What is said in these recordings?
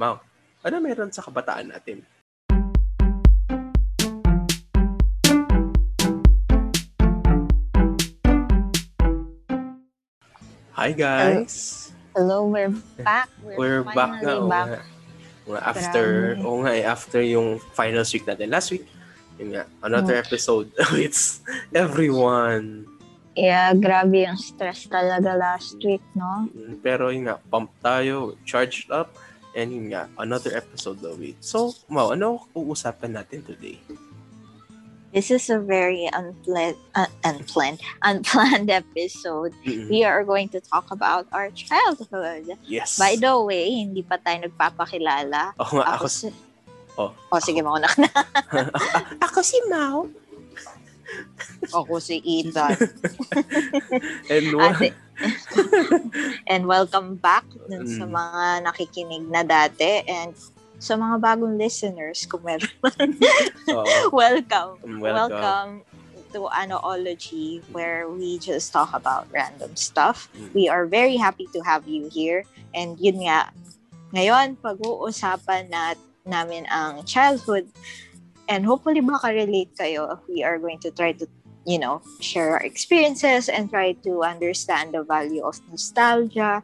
Mau, ano meron sa kabataan natin? Hi guys! Hello, we're back. We're, back na. oo back. nga. After, Grabe. oo nga eh, after yung finals week natin. Last week, yun nga, another Mm. episode. It's everyone. Yeah, grabe yung stress talaga last week, no? Mm, Pero yun nga, pump tayo, charged up, and yun nga, another episode of it. So, Mau, ano uusapan natin today? This is a very unplanned, uh, unplanned, unplanned episode. Mm-mm. We are going to talk about our childhood. Yes. By the way, hindi pa tayo nagpapakilala. Ako nga, ako, Ako si... Oh. Oh, sige, ka na. ako si Mau. Ako si Ethan. And? Ate. and welcome back dun sa Mm. mga nakikinig na dati and sa mga bagong listeners, kung meron. Oo. welcome. Mm, welcome. Welcome to Anoology, where we just talk about random stuff. Mm. We are very happy to have you here. And yun nga, ngayon, pag-uusapan nat namin ang childhood. And hopefully maka-relate kayo. We are going to try to, you know, share our experiences and try to understand the value of nostalgia.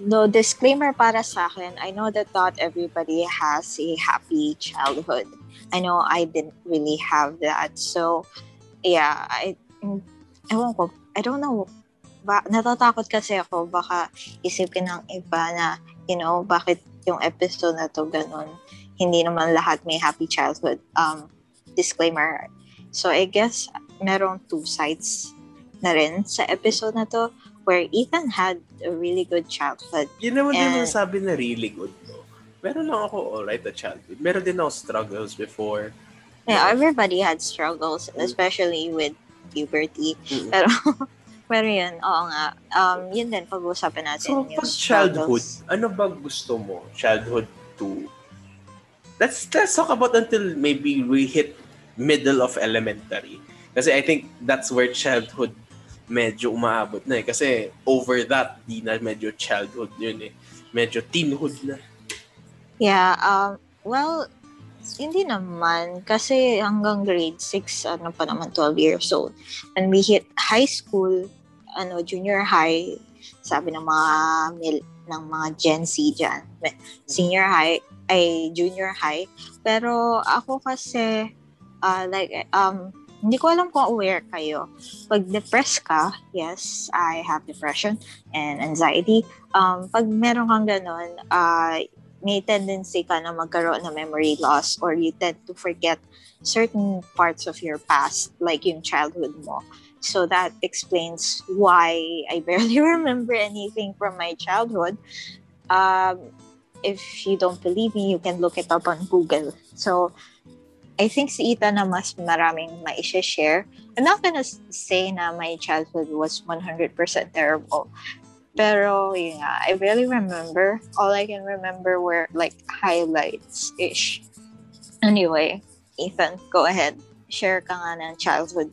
No disclaimer para sa akin, I know that not everybody has a happy childhood. I know I didn't really have that. So, yeah, I, ewan ko, I don't know. Ba, natatakot kasi ako, baka isipin ng iba na, you know, bakit yung episode na to ganun. Hindi naman lahat may happy childhood. Um, disclaimer. So, I guess, merong two sides na rin sa episode na to where Ethan had a really good childhood. Yun naman din And- masasabi na really good, no? Meron lang ako alright na childhood. Meron din ako struggles before. Yeah, everybody had struggles, especially with puberty. Mm. Pero, pero yun, oo nga. Um, yun din, pag-uusapan natin So, yung pag childhood, struggles. ano ba gusto mo? Childhood to... Let's, let's talk about until maybe we hit middle of elementary. Kasi I think that's where childhood medyo umaabot na eh. Kasi over that, di na medyo childhood yun eh. Medyo teenhood na. Yeah, um, well, hindi naman. Kasi hanggang grade 6, ano pa naman, 12 years old. When we hit high school, ano, junior high, sabi ng mga mil, ng mga Gen Z dyan, senior high, ay junior high. Pero ako kasi, uh, like, um, hindi ko alam kung aware kayo. Pag depressed ka, yes, I have depression and anxiety. Um, pag meron kang ganun, uh, may tendency ka na magkaroon ng memory loss or you tend to forget certain parts of your past, like yung childhood mo. So that explains why I barely remember anything from my childhood. Um, if you don't believe me, you can look it up on Google. So I think si Ita na mas maraming ma-share. I'm not gonna say na my childhood was 100% terrible. Pero, yun nga, I really remember. All I can remember were like highlights-ish. Anyway, Ethan, go ahead. Share ka nga ng childhood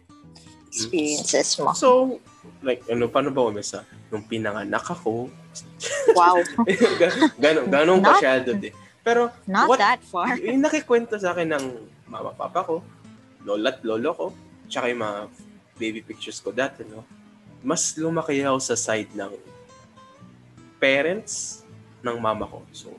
experiences mo. So, like, ano, paano ba umisa? Nung pinanganak ako, Wow. ganon, ganon ka childhood eh. Pero, Not What- that far. yung nakikwento sa akin ng mama papa ko, lola at lolo ko, tsaka yung mga baby pictures ko dati, no? Mas lumaki ako sa side ng parents ng mama ko. So,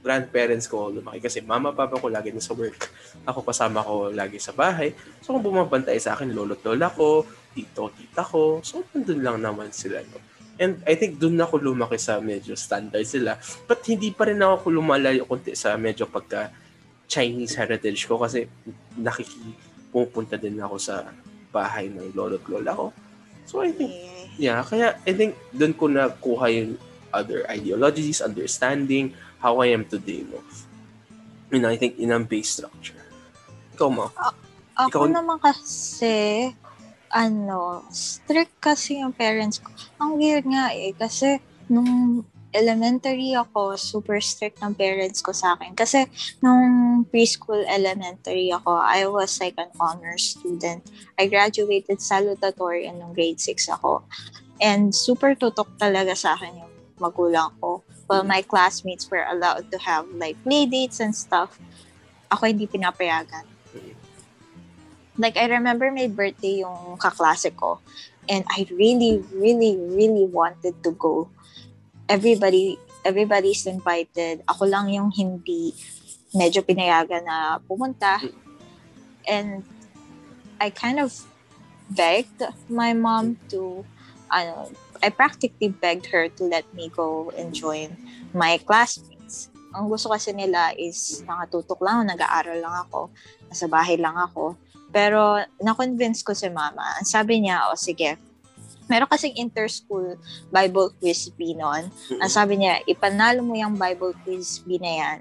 grandparents ko lumaki kasi mama papa ko lagi nasa work. Ako kasama ko lagi sa bahay. So, kung bumabantay sa akin, lolo at lola ko, tito, tita ko. So, nandun lang naman sila, no? And I think doon ako lumaki sa medyo standard sila. But hindi pa rin ako lumalayo konti sa medyo pagka Chinese heritage ko kasi nakikipupunta din ako sa bahay ng lolo at lola ko. So I think, yeah, kaya I think doon ko nakuha yung other ideologies, understanding, how I am today, no? You know, I think in ang base structure. Ikaw mo? Ako Ikaw- naman kasi, ano, strict kasi yung parents ko. Ang weird nga eh, kasi nung elementary ako, super strict ng parents ko sa akin. Kasi nung preschool elementary ako, I was like an honor student. I graduated salutatorian nung grade 6 ako. And super tutok talaga sa akin yung magulang ko. example, my classmates were allowed to have like play dates and stuff. Ako hindi pinapayagan. Like, I remember my birthday yung kaklase ko. And I really, really, really wanted to go. Everybody, everybody's invited. Ako lang yung hindi medyo pinayagan na pumunta. And I kind of begged my mom to, ano, I practically begged her to let me go and join my classmates. Ang gusto kasi nila is nakatutok lang, nag-aaral lang ako, nasa bahay lang ako. Pero na-convince ko si mama. Sabi niya, o oh, sige, meron kasing inter-school Bible quiz B noon. Ang sabi niya, ipanalo mo yung Bible quiz B na yan.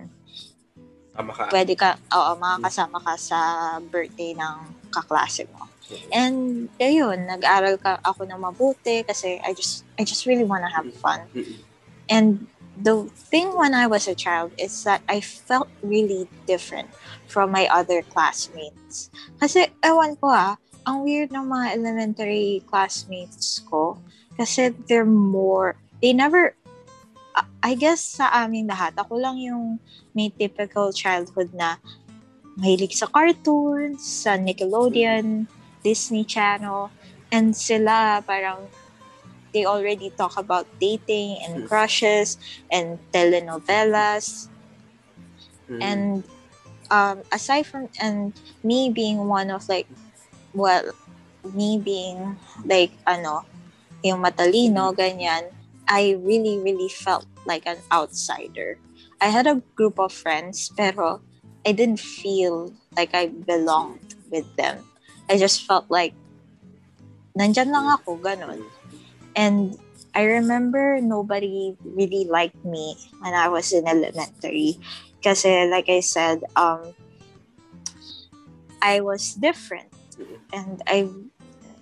Tama ka. Pwede ka, oo, makakasama ka sa birthday ng kaklase mo. And ayun, nag-aral ka ako na mabuti kasi I just I just really want to have fun. And the thing when I was a child is that I felt really different from my other classmates. Kasi, ewan ko ah, ang weird ng mga elementary classmates ko. Kasi they're more, they never, I guess sa amin lahat, ako lang yung may typical childhood na mahilig sa cartoons, sa Nickelodeon, Disney Channel, and sila parang they already talk about dating and crushes and telenovelas. Mm. And um, aside from and me being one of like well me being like ano yung matalino ganyan I really really felt like an outsider. I had a group of friends pero I didn't feel like I belonged with them. I just felt like nandyan lang ako ganun. And I remember nobody really liked me when I was in elementary. Kasi like I said, um, I was different. And I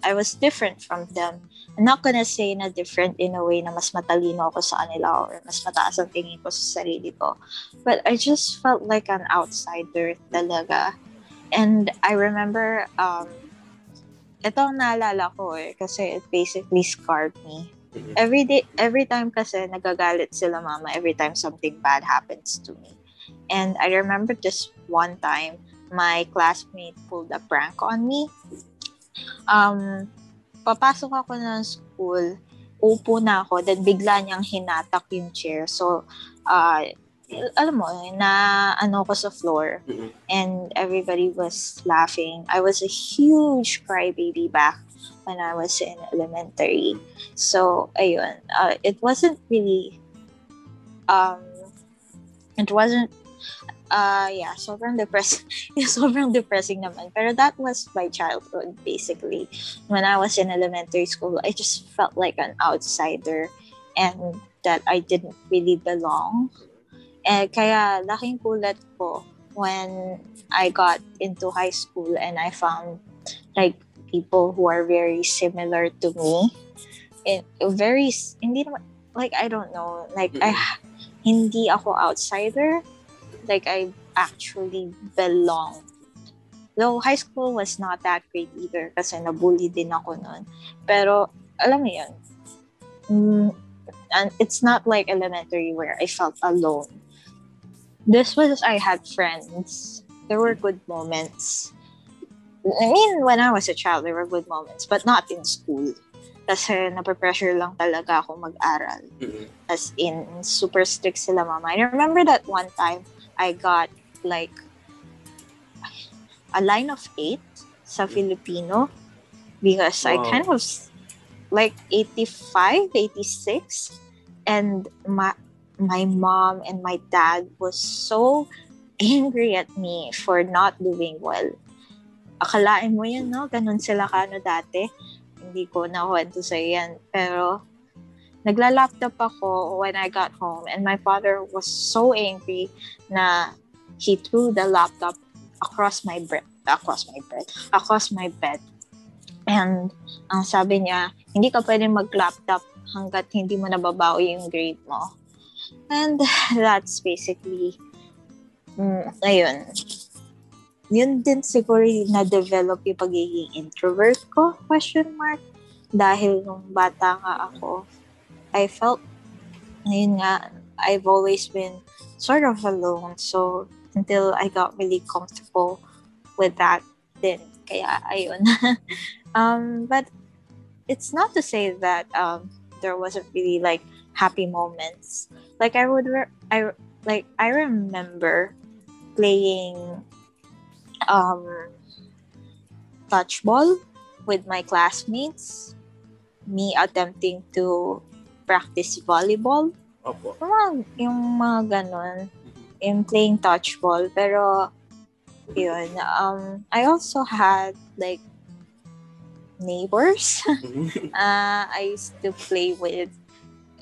I was different from them. I'm not gonna say na different in a way na mas matalino ako sa kanila or mas mataas ang tingin ko sa sarili ko. But I just felt like an outsider talaga. And I remember, um, ito ang naalala ko eh, kasi it basically scarred me. Mm-hmm. Every day, every time kasi nagagalit sila mama every time something bad happens to me. And I remember just one time, my classmate pulled a prank on me. Um, papasok ako ng school, upo na ako, then bigla niyang hinatak yung chair. So, uh, alam mo, na ano ko sa floor. Mm-hmm. And everybody was laughing. I was a huge crybaby back when I was in elementary. So, ayun. Uh, it wasn't really, um, it wasn't, uh, yeah, sobrang depressing. yeah, sobrang depressing naman. Pero that was my childhood, basically. When I was in elementary school, I just felt like an outsider and that I didn't really belong Eh, kaya laking kulat ko when I got into high school and I found like people who are very similar to me. It, very, hindi naman, like, I don't know, like, I, hindi ako outsider. Like, I actually belong. Though high school was not that great either kasi nabully din ako noon. Pero, alam mo yun, mm, and it's not like elementary where I felt alone this was I had friends. There were good moments. I mean, when I was a child, there were good moments, but not in school. Kasi nape-pressure lang talaga ako mag-aral. Mm-hmm. As in, super strict sila mama. I remember that one time, I got like a line of eight sa Filipino because wow. I kind of like 85, 86 and my my mom and my dad was so angry at me for not doing well. Akalain mo yun, no? Ganun sila kano dati. Hindi ko nakwento sa yan. Pero, nagla-laptop ako when I got home and my father was so angry na he threw the laptop across my bed, across my bed, across my bed. And ang sabi niya, hindi ka pwede mag-laptop hanggat hindi mo nababawi yung grade mo. And that's basically, mm, ayun. Yun din siguro na-develop yung pagiging introvert ko, question mark. Dahil nung bata nga ako, I felt, nga, I've always been sort of alone. So until I got really comfortable with that, then kaya ayun. um, but it's not to say that um, there wasn't really like happy moments. Like I would, re- I like I remember playing um, touch ball with my classmates. Me attempting to practice volleyball. Opo. Yung mga, yung mga ganon. In playing touch ball. Pero, yun. Um, I also had, like, neighbors. uh, I used to play with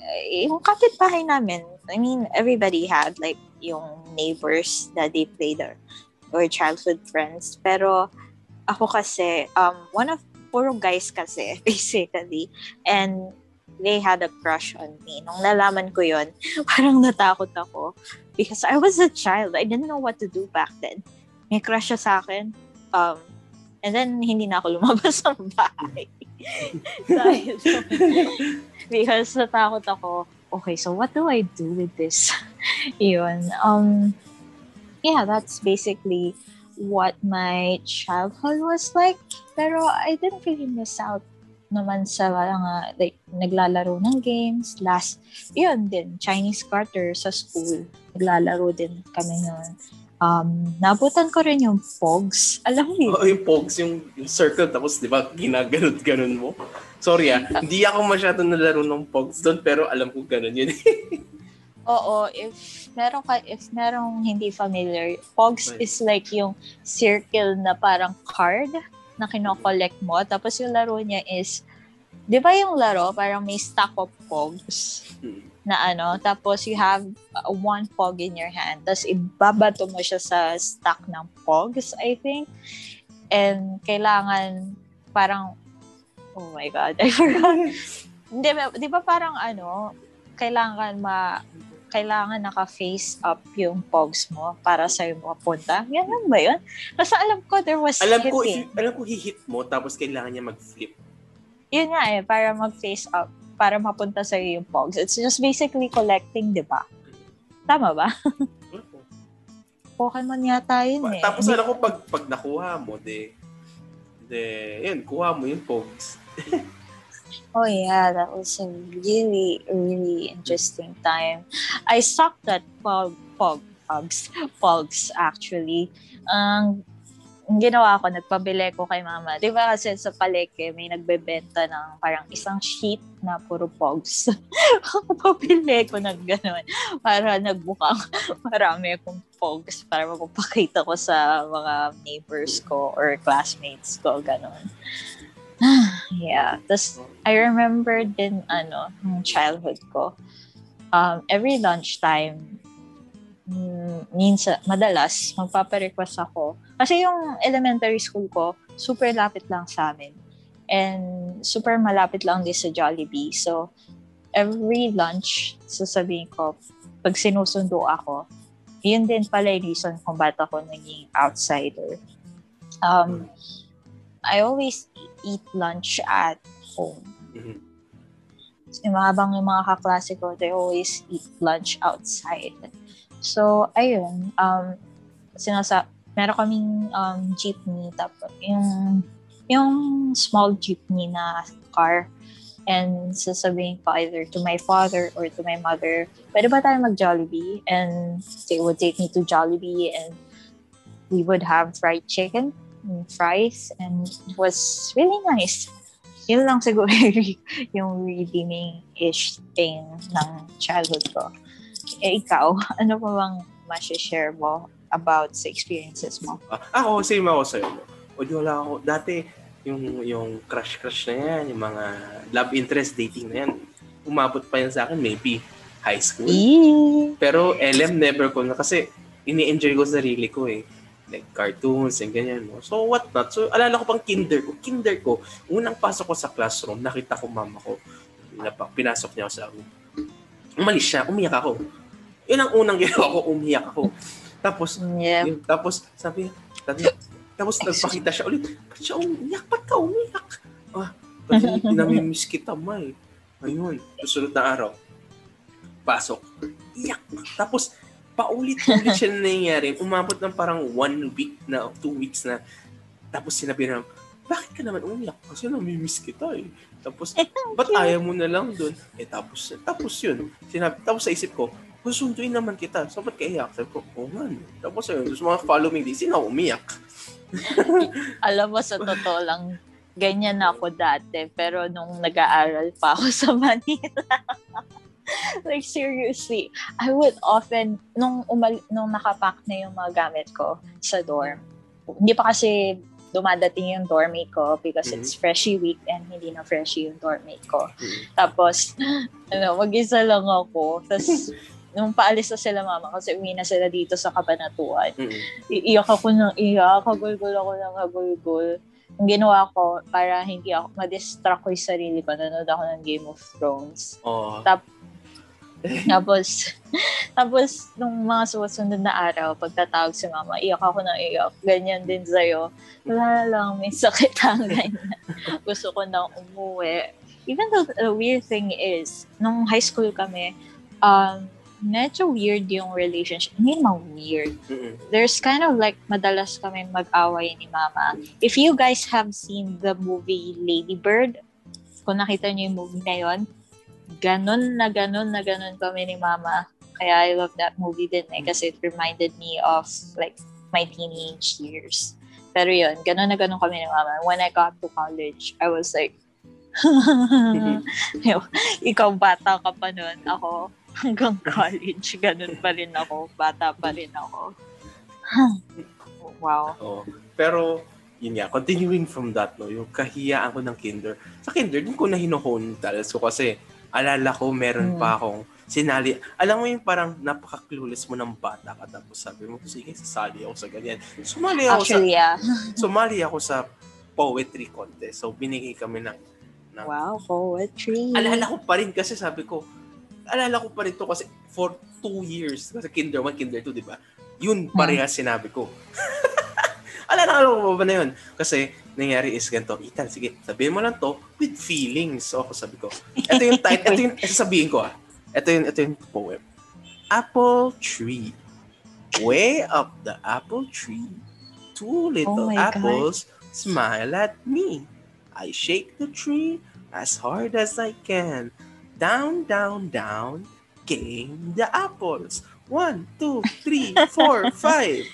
uh, yung kapitbahay namin. I mean, everybody had, like, yung neighbors that they played or, or childhood friends. Pero, ako kasi, um, one of, puro guys kasi, basically. And, they had a crush on me. Nung nalaman ko yon parang natakot ako. Because I was a child. I didn't know what to do back then. May crush siya sa akin. Um, and then, hindi na ako lumabas ng bahay. Dahil, because natakot ako, okay, so what do I do with this? Yun. Um, yeah, that's basically what my childhood was like. Pero I didn't really miss out naman sa mga like naglalaro ng games. Last yun din Chinese Carter sa school. Naglalaro din kami noon um nabutan ko rin yung pogs. Alam mo Oo, yung pogs, yung, yung circle, tapos di ba, ginaganon-ganon mo. Sorry ah, hindi ako masyado nalaro ng pogs doon, pero alam ko ganon yun. Oo, if meron ka if merong hindi familiar, Pogs Right. is like yung circle na parang card na kino-collect mo. Tapos yung laro niya is, di ba yung laro, parang may stack of Pogs Hmm. na ano, tapos you have uh, one Pog in your hand. Tapos ibabato mo siya sa stack ng Pogs, I think. And kailangan parang, oh my God, I forgot. Hindi, di ba parang ano, kailangan ma kailangan naka-face up yung pogs mo para sa yung mapunta. Yan ba yun? Basta alam ko there was alam ko, hitting. if, alam ko hihit mo, tapos kailangan niya mag-flip. Yun nga eh, para mag-face up, para mapunta sa yung pogs. It's just basically collecting, di ba? Tama ba? Pokemon yata yun eh. Tapos alam ko, pag, pag nakuha mo, de, de, yun, kuha mo yung pogs. Oh yeah, that was a really, really interesting time. I sucked at pog, pog, pogs, pogs actually. Ang ang ginawa ko, nagpabili ko kay mama. Di ba kasi sa palengke, may nagbebenta ng parang isang sheet na puro pogs. Pabili ko ng gano'n para nagbukang marami akong pogs para mapapakita ko sa mga neighbors ko or classmates ko, gano'n. yeah. Tapos, I remember din, ano, childhood ko. Um, every lunchtime, mm, minsan, madalas, magpaparequest ako. Kasi yung elementary school ko, super lapit lang sa amin. And super malapit lang din sa Jollibee. So, every lunch, sasabihin ko, pag sinusundo ako, yun din pala yung reason kung ba't ako naging outsider. Um, I always eat lunch at home. Mhm. Yung mga habang yung mga kaklase ko, they always eat lunch outside. So, ayun, um, sinasa, meron kaming um, jeepney, tapos yung, yung small jeepney na car, and sasabihin ko either to my father or to my mother, pwede ba tayo mag-Jollibee? And they would take me to Jollibee and we would have fried chicken fries and it was really nice. Yun lang siguro yung redeeming-ish thing ng childhood ko. Eh, ikaw, ano pa bang masashare mo about sa experiences mo? Ah, ako, same ako sa'yo. O wala ako. Dati, yung, yung crush-crush na yan, yung mga love interest dating na yan, umabot pa yan sa akin, maybe high school. Eee! Pero LM never ko na kasi ini-enjoy ko sarili ko eh. Like cartoons and ganyan. No? So what not? So alala ko pang kinder ko. Kinder ko, unang pasok ko sa classroom, nakita ko mama ko. Pinasok niya ako sa room. Umalis siya, umiyak ako. Yun ang unang ginawa ko, umiyak ako. Tapos, Yeah. yun, tapos sabi, sabi tapos nagpakita siya ulit. Ba't siya umiyak? Ba't ka umiyak? Ah, kasi namimiss kita, ma eh. Ayun, susunod na araw. Pasok. Iyak. Tapos, paulit-ulit siya na nangyayari. Umabot ng parang one week na, two weeks na. Tapos sinabi na, bakit ka naman umiyak? Kasi namimiss kita eh. Tapos, ba't ayaw mo na lang dun? Eh, tapos, tapos yun. Sinabi, tapos sa isip ko, susunduin naman kita. So, ba't ka iyak? Sabi ko, nga. no." Tapos ayun, tapos mga following days, sino umiyak? Alam mo, sa totoo lang, ganyan ako dati. Pero nung nag-aaral pa ako sa Manila, like seriously, I would often, nung, umal, nung nakapack na yung mga gamit ko sa dorm, hindi pa kasi dumadating yung dormmate ko because Mhm. it's freshie week and hindi na freshie yung dormmate ko. Mhm. Tapos, ano, mag-isa lang ako. Tapos, nung paalis na sila mama kasi uwi na sila dito sa Kabanatuan, Mm-mm. iiyak ako ng iyak, hagulgul ako ng hagulgul. Ang ginawa ko, para hindi ako, ma-distract ko yung sarili ko, nanood ako ng Game of Thrones. Oh. Tapos, tapos, nung mga susunod na araw, pagtatawag si mama, iyak ako ng iyak. Ganyan din sa'yo. Wala lang, may sakit ang ganyan. Gusto ko na umuwi. Even though the weird thing is, nung high school kami, um, medyo weird yung relationship. Hindi naman weird. There's kind of like madalas kami mag-away ni Mama. If you guys have seen the movie Lady Bird, kung nakita niyo yung movie na yon, ganun na ganun na ganun kami ni Mama. Kaya I love that movie din eh, kasi it reminded me of like my teenage years. Pero yun, ganun na ganun kami ni Mama. When I got to college, I was like, ikaw bata ka pa nun. Ako, hanggang college, ganun pa rin ako. Bata pa rin ako. wow. Oo. Pero, yun nga, continuing from that, no, yung kahiyaan ko ng kinder. Sa kinder, din ko na hinuhon talas ko kasi alala ko meron Mm. pa akong sinali. Alam mo yung parang napaka-clueless mo ng bata ka tapos sabi mo, sige, sasali ako sa ganyan. Sumali ako Actually, yeah. sa sumali ako sa poetry contest. So, binigay kami ng, ng Wow, poetry. alala ko pa rin kasi sabi ko, alala ko pa rin to kasi for two years, kasi kinder 1, kinder 2, di ba? Yun parehas sinabi ko. alala ko ba na yun? Kasi nangyari is ganito, Ethan, sige, sabihin mo lang to with feelings. So ako sabi ko, ito yung title, ito yung sasabihin ko ah. Ito yung, ito yung poem. Apple tree. Way up the apple tree. Two little Oh my God. apples smile at me. I shake the tree as hard as I can. Down, down, down came the apples. One, two, three, four, five.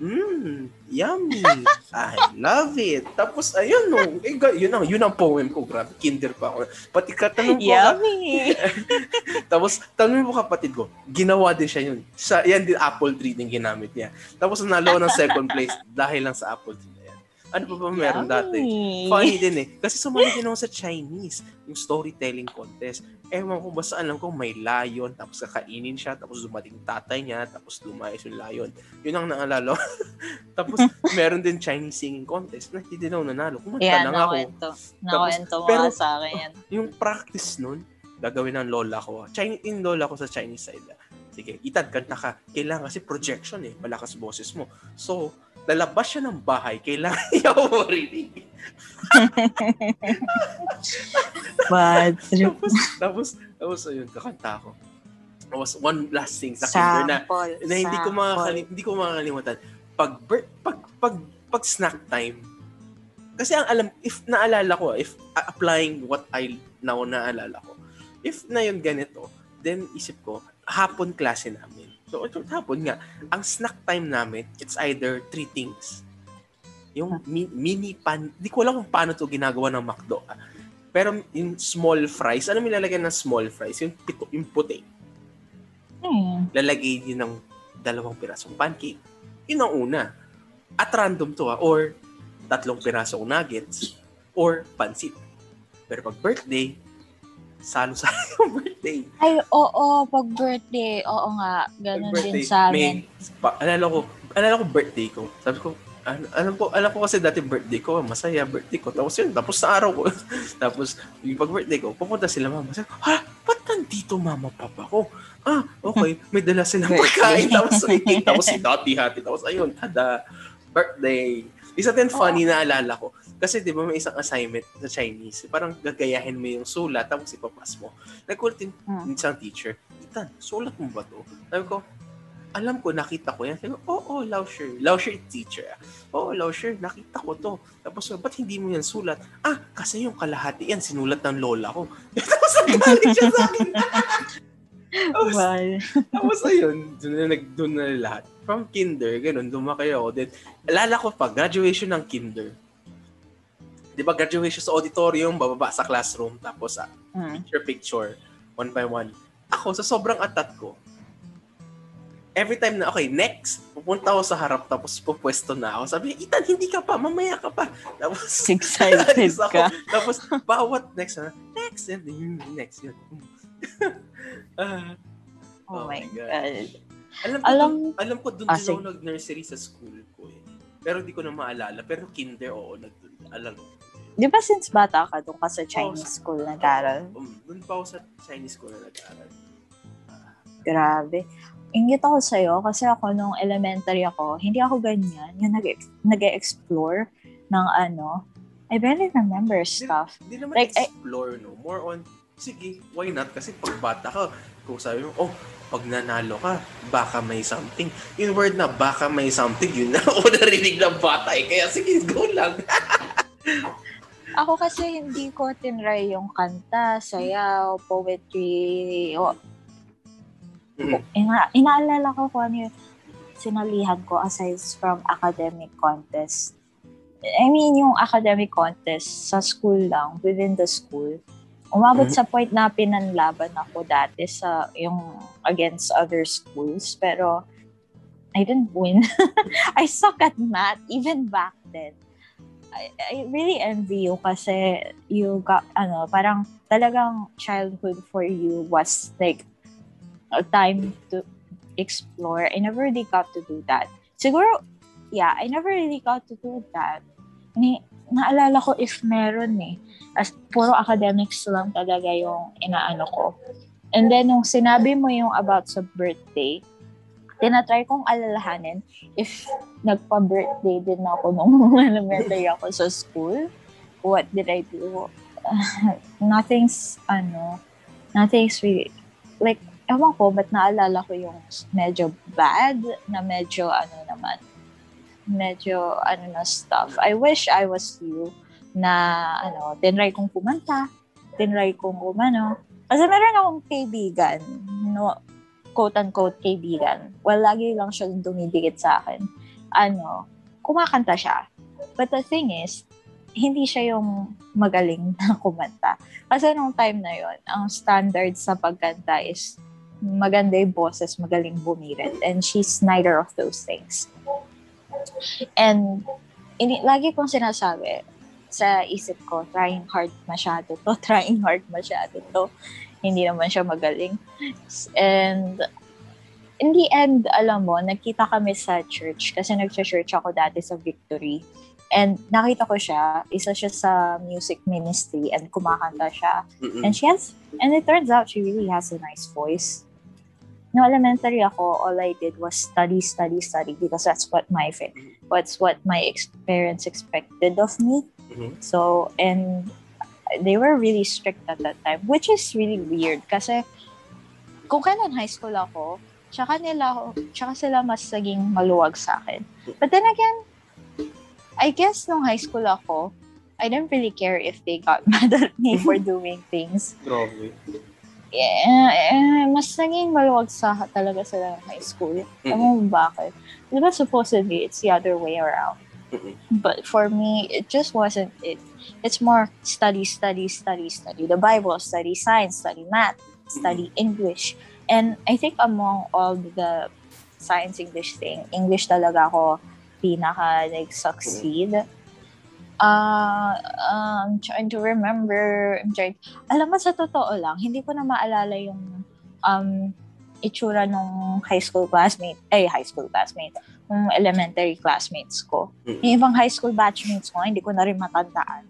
Mmm, yummy. I love it. Tapos, ayun, no. Eh, yun, ang, yun ang poem ko. Grabe, kinder pa ako. Pati katanong ko, Yummy! tapos, tanong mo kapatid ko, ginawa din siya yun. Sa, yan din, apple tree din ginamit niya. Tapos, nanalo ng second place dahil lang sa apple tree. Ano pa ba meron dati? Yummy. Funny din eh. Kasi sumali din ako sa Chinese, yung storytelling contest. Ewan ko, basta alam ko may lion, tapos kakainin siya, tapos dumating tatay niya, tapos lumayas yung lion. Yun ang naalala tapos meron din Chinese singing contest na hindi din ako nanalo. Kumanta Yeah, lang ako. Nakwento mo pero- sa akin yan. Yung practice nun, gagawin ng lola ko. Chinese, in lola ko sa Chinese side. Sige, itad, kanta ka. Kailangan kasi projection eh. Malakas boses mo. So, lalabas siya ng bahay, kailangan niya ako marinig. Bad trip. tapos, tapos, tapos, ayun, kakanta ako. Tapos, one last thing sa kinder na, na hindi ko makakali, hindi ko makakalimutan. Pag, bir- pag, pag, pag snack time, kasi ang alam, if naalala ko, if uh, applying what I now naalala ko, if na yun ganito, then isip ko, hapon klase namin. So, ito, hapon nga, ang snack time namin, it's either three things. Yung mi- mini pan, di ko alam kung paano to ginagawa ng McDo. ah. Pero yung small fries, ano nilalagyan ng small fries? Yung, pito, yung puti Hmm. lalagay din ng dalawang pirasong pancake. Yun ang una. At random to ha, or tatlong pirasong nuggets, or pansit. Pero pag birthday, salo-salo yung birthday. Ay, oo, pag birthday, oo nga, ganun din sa amin. may, pa, alala ko, alala ko birthday ko. Sabi ko, ano, alam ko, alam ko kasi dati birthday ko, masaya birthday ko. Tapos yun, tapos na araw ko. tapos, yung pag birthday ko, pupunta sila mama. Sabi ko, ha, ba't nandito mama, papa ko? Ah, okay, may dala silang pagkain. tapos, tapos si Dottie hati. Tapos ayun, tada, birthday. Isa din funny na alala ko, Kasi di ba may isang assignment sa Chinese, parang gagayahin mo yung sulat tapos ipapas mo. Nagkulat yung Hmm. isang teacher, Ethan, sulat mo ba to? Sabi ko, alam ko, nakita ko yan. Sabi ko, oo, oh, Lausher. Lausher teacher. Oo, Lausher, nakita ko to. Tapos, ba't hindi mo yan sulat? Ah, kasi yung kalahati yan, sinulat ng lola ko. tapos, nagaling siya sa akin. tapos, Well, tapos ayun, doon na, doon na lahat. From kinder, ganun, lumaki ako. Then, alala ko pa, graduation ng kinder. Di ba, graduation sa auditorium, bababa sa classroom, tapos ah, mm, picture picture, one by one. Ako, sa sobrang atat ko, every time na, okay, next, pupunta ako sa harap, tapos pupwesto na ako. Sabi, Ethan, hindi ka pa, mamaya ka pa. Tapos, excited ako. ka. Tapos, bawat next na, next, and yun, next, yun. Ah, Oh, Oh my God. God. alam ko, Alam, dun, alam ko doon Ah, din ako nag-nursery sa school ko eh. Pero di ko na maalala. Pero kinder, oo, nag alam ko. Di ba since bata ka, doon ka sa Chinese school nag-aral? Um, doon pa ako sa Chinese school na nag-aral. Grabe. Ingit ako sa'yo kasi ako nung elementary ako, hindi ako ganyan. Yung nag- nag-explore ng ano. I barely remember stuff. Hindi naman Like, I- explore, no? More on, sige, why not? Kasi pag bata ka, kung sabi mo, oh, pag nanalo ka, baka may something. Yung word na baka may something, yun na ako narinig ng bata eh. Kaya sige, go lang. Ako kasi hindi ko tinry yung kanta, sayaw, poetry. O, ina- inaalala ko kung ano yung sinalihan ko aside from academic contest. I mean, yung academic contest sa school lang, within the school. Umabot Mhm. sa point na pinanlaban ako dati sa yung against other schools. Pero, I didn't win. I suck at math even back then. I, I really envy you kasi you got, ano, parang talagang childhood for you was like a time to explore. I never really got to do that. Siguro, yeah, I never really got to do that. Ni, naalala ko if meron eh. As, puro academics lang talaga yung inaano ko. And then, nung sinabi mo yung about sa birthday, tinatry kong alalahanin if nagpa-birthday din ako nung elementary ako sa school. What did I do? nothing's, ano, nothing's really, like, ewan ko, ba't naalala ko yung medyo bad na medyo, ano naman, medyo, ano na stuff. I wish I was you na, ano, tinry kong kumanta, tinry kong kumano. Kasi meron akong kaibigan, no, quote-unquote kaibigan. Well, lagi lang siya dumidikit sa akin. Ano, kumakanta siya. But the thing is, hindi siya yung magaling na kumanta. Kasi nung time na yon ang standard sa pagkanta is maganda yung boses, magaling bumirit. And she's neither of those things. And ini, lagi kong sinasabi sa isip ko, trying hard masyado to, trying hard masyado to. Hindi naman siya magaling. And in the end, alam mo, nagkita kami sa church kasi nag-church ako dati sa Victory. And nakita ko siya, isa siya sa music ministry and kumakanta siya. Mm-mm. And she has, and it turns out she really has a nice voice. No elementary ako, all I did was study, study, study because that's what my fa- what's what my ex- parents expected of me. Mhm. So, and they were really strict at that time, which is really weird kasi kung kailan high school ako, tsaka nila tsaka sila mas naging maluwag sa akin. But then again, I guess nung high school ako, I didn't really care if they got mad at me for doing things. Grabe. Yeah, eh, mas naging maluwag sa talaga sila ng high school. Alam mo bakit? Di ba supposedly it's the other way around? But for me, it just wasn't it. It's more study, study, study, study the Bible, study science, study math, study English. And I think among all the science English thing, English talaga ako pinaka nag-succeed. Uh, I'm trying to remember. I'm trying, alam mo, sa totoo lang, hindi ko na maalala yung um, itsura nung high school classmate, ay, high school classmate, yung elementary classmates ko. Mm. Yung ibang high school batchmates ko, hindi ko na rin matandaan.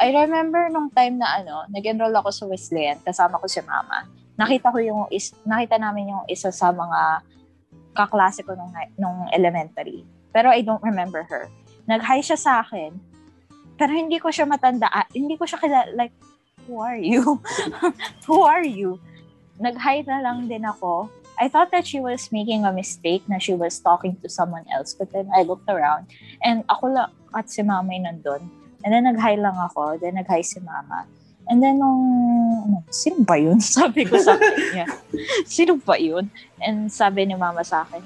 I remember nung time na ano, nag-enroll ako sa Wesleyan, kasama ko si mama. Nakita ko yung, is, nakita namin yung isa sa mga kaklase ko nung, nung elementary. Pero I don't remember her. Nag-hi siya sa akin, pero hindi ko siya matanda. ah, hindi ko siya kilala. Like, who are you? who are you? Nag-hi na lang din ako. I thought that she was making a mistake na she was talking to someone else. But then I looked around and ako lang at si mama yung nandun. And then nag-hi lang ako. Then nag-hi si mama. And then nung, ano, sino ba yun? Sabi ko sa kanya. sino ba yun? And sabi ni mama sa akin,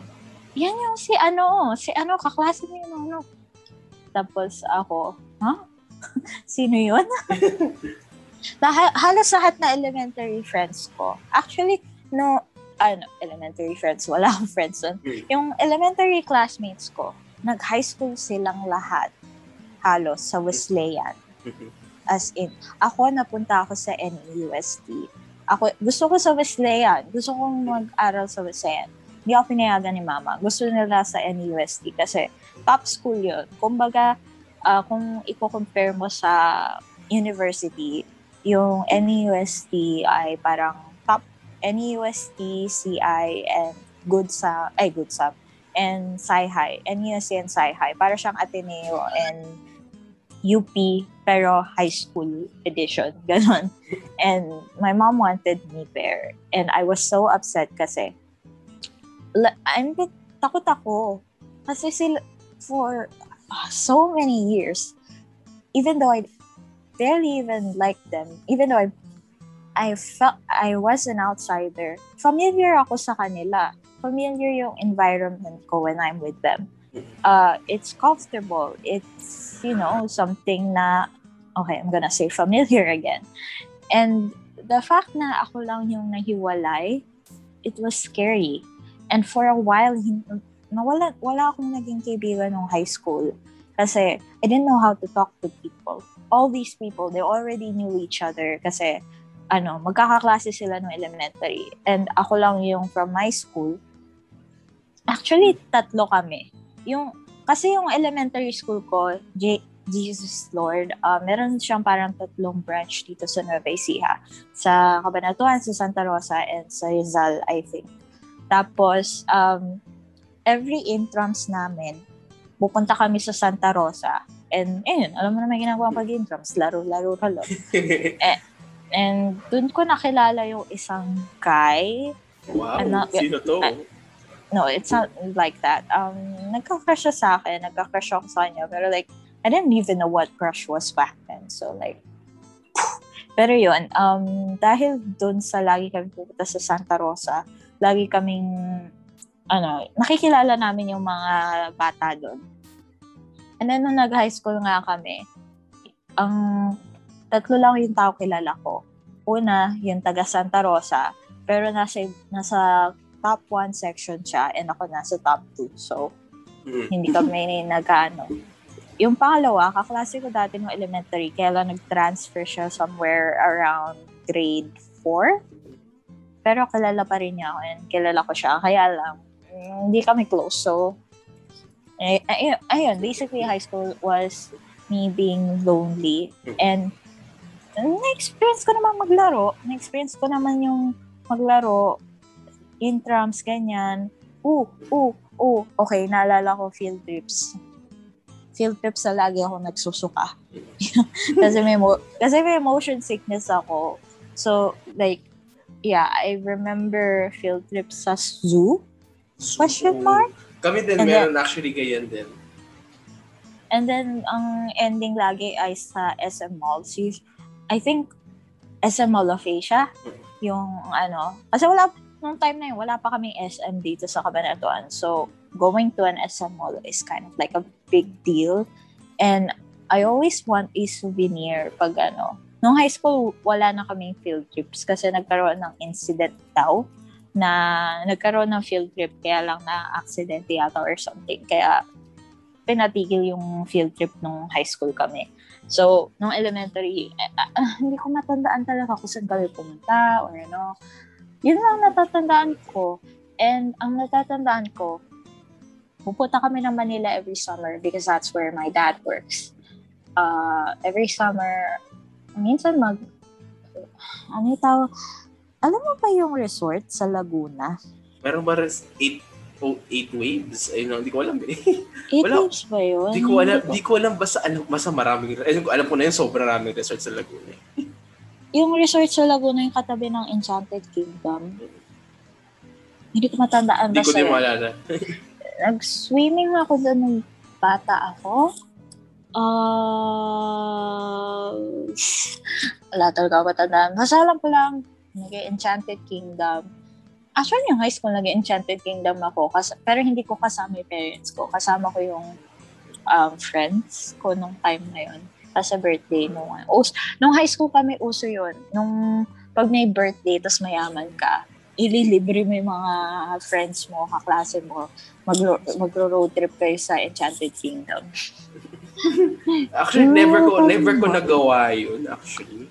yan yung si ano, si ano, kaklase mo yung ano. Tapos ako, ha? sino yun? Lahat, halos lahat na elementary friends ko. Actually, no, ano, elementary friends, wala akong friends nun. Hmm. Yung elementary classmates ko, nag-high school silang lahat. Halos sa Wesleyan. Mhm. As in, ako napunta ako sa NEUST. Ako, gusto ko sa Wesleyan. Gusto kong mag-aral sa Wesleyan. Hindi ako pinayagan ni mama. Gusto nila sa NEUST kasi top school yun. Kumbaga, ah, kung i-compare mo sa university, yung NEUST ay parang top NEUST, CI, and good sa, ay good sa, and Sci-Hi, NEUST and Sci-Hi. Para siyang Ateneo and UP, pero high school edition. Ganon. And my mom wanted me there. And I was so upset kasi I'm bit takot ako. Kasi sila, for so many years, even though I barely even liked them, even though I I felt I was an outsider, familiar ako sa kanila. Familiar yung environment ko when I'm with them. Uh, it's comfortable. It's, you know, something na, okay, I'm gonna say familiar again. And the fact na ako lang yung nahiwalay, it was scary. And for a while, nawala, wala akong naging kaibigan nung high school. Kasi I didn't know how to talk to people. All these people, they already knew each other kasi ano, magkakaklase sila nung elementary. And ako lang yung from my school. Actually, tatlo kami. Yung, kasi yung elementary school ko, J- Jesus Lord, uh, meron siyang parang tatlong branch dito sa Nueva Ecija. Sa Cabanatuan, sa Santa Rosa, and sa Rizal, I think. Tapos, um, every intrams namin, pupunta kami sa Santa Rosa. And, ayun, alam mo naman ginagawa pag intrams, laro-laro laro And dun ko nakilala yung isang guy. wow, Ano, sino to? ah, No, it's not like that. Um, nagka-crush siya sa akin, nagka-crush ako sa kanya. Pero like, I didn't even know what crush was back then. So like, pero yun, um, dahil dun sa lagi kami pupunta sa Santa Rosa, lagi kaming, ano, nakikilala namin yung mga bata doon. And then, nung nag-high school nga kami, ang tatlo lang yung tao kilala ko. Una, yung taga Santa Rosa, pero nasa, nasa top 1 section siya and ako nasa top 2. So, Mm. hindi kami nagano. Yung pangalawa, kaklase ko dati nung elementary, kaya lang nag-transfer siya somewhere around grade 4. Pero kilala pa rin niya ako and kilala ko siya. Kaya lang, mm, hindi kami close. So, ay, ay, ayun, basically high school was me being lonely. And na-experience ko naman maglaro. Na-experience ko naman yung maglaro, intrams, ganyan. Oo, oo, oo. Okay, naalala ko field trips. Field trips na lagi ako nagsusuka. kasi may mo kasi may motion sickness ako. So, like, yeah, I remember field trips sa zoo. Question mark? Kami din, And meron actually ganyan din. And then, ang ending lagi ay sa SM Malls. Us- I think, SM Mall of Asia. Yung ano. Kasi wala, nung time na yun, wala pa kaming SM dito sa Cabanatuan. So, going to an SM Mall is kind of like a big deal. And I always want a souvenir pag ano. Nung high school, wala na kaming field trips kasi nagkaroon ng incident daw na nagkaroon ng field trip kaya lang na accident yata or something. Kaya pinatigil yung field trip nung high school kami. So, nung elementary, eh, ah, ah, hindi ko matandaan talaga kung saan kami pumunta or ano. Yun lang natatandaan ko. And ang natatandaan ko, pupunta kami ng Manila every summer because that's where my dad works. Uh, every summer, minsan mag, ano yung tawag? Alam mo ba yung resort sa Laguna? Meron ba rin 8 oh, eight waves. Ayun lang, hindi ko alam eh. Eight Wala. waves ba yun? Hindi ko alam, Hindi di ko alam basta alam, basta maraming, ayun, alam ko na yun, sobrang maraming resort sa Laguna. eh. Yung resort sa Laguna yung katabi ng Enchanted Kingdom. Hindi ko matandaan Hindi ko basta din maalala. Nag-swimming ako doon nung bata ako. Ah... wala talaga ako matandaan. Basta alam ko lang, nag-Enchanted Kingdom. Actually, yung high school, nag-Enchanted Kingdom ako. Kas- pero hindi ko kasama yung parents ko. Kasama ko yung um, friends ko nung time na yun. Kasi birthday nung, us, nung high school kami, uso yun. Nung pag may birthday, tapos mayaman ka, ililibre mo yung mga friends mo, kaklase mo, magro- magro-road trip kayo sa Enchanted Kingdom. Actually, never ko, Oh, never ko my. nagawa yun, actually.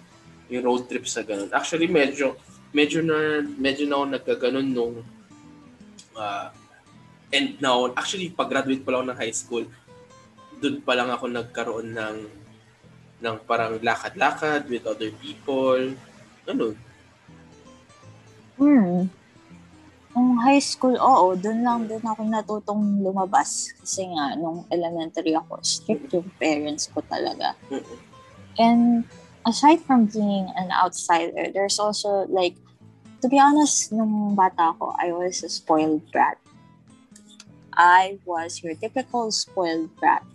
Yung road trip sa ganun. Actually, medyo, medyo na, medyo na ako nagkaganon nung, uh, and now, actually, pag-graduate pa lang ako ng high school, doon pa lang ako nagkaroon ng, ng parang lakad-lakad with other people. Ano? Hmm. Nung high school, oo, doon lang din ako natutong lumabas. Kasi nga, nung elementary ako, strict yung parents ko talaga. Mm-mm. And aside from being an outsider, there's also like, to be honest, nung bata ako, I was a spoiled brat. I was your typical spoiled brat.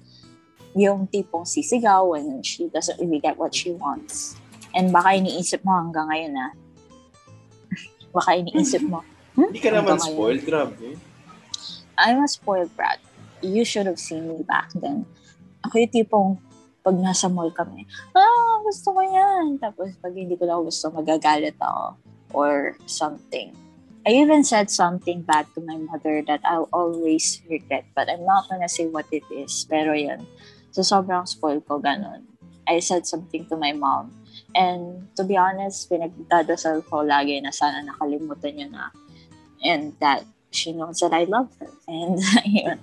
Yung tipong sisigaw when she doesn't really get what she wants. And baka iniisip mo hanggang ngayon na, baka iniisip mo, hmm? Hindi ka naman Hanggang spoiled, grabe. I'm a spoiled brat. You should have seen me back then. Ako yung tipong, pag nasa mall kami, ah, gusto ko yan. Tapos pag hindi ko na gusto, magagalit ako. Or something. I even said something bad to my mother that I'll always regret. But I'm not gonna say what it is. Pero yun. So sobrang spoiled ko ganun. I said something to my mom. And to be honest, pinagdadasal ko lagi na sana nakalimutan niya na. And that she knows that I love her. And yun.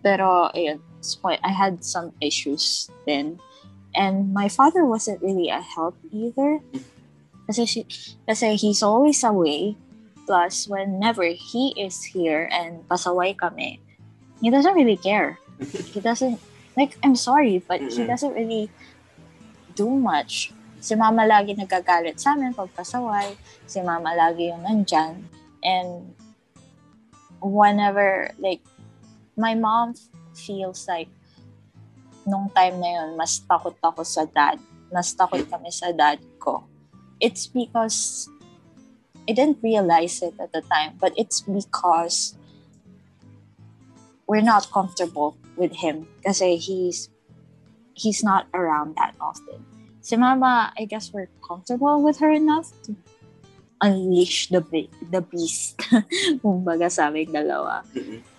Pero, ayun, spoil, I had some issues then. And my father wasn't really a help either. Kasi, she, kasi he's always away. Plus, whenever he is here and pasaway kami, he doesn't really care. He doesn't, like, I'm sorry, but he Mm-mm. doesn't really do much. Si mama lagi nagagalit sa amin pag pasaway. Si mama lagi yung nandyan. And whenever, like, my mom feels like nung time na yun, mas takot ako sa dad. Mas takot kami sa dad ko. It's because I didn't realize it at the time, but it's because we're not comfortable with him kasi he's he's not around that often. Si mama, I guess we're comfortable with her enough to unleash the the beast. Kumbaga sa aming dalawa. Mm-mm.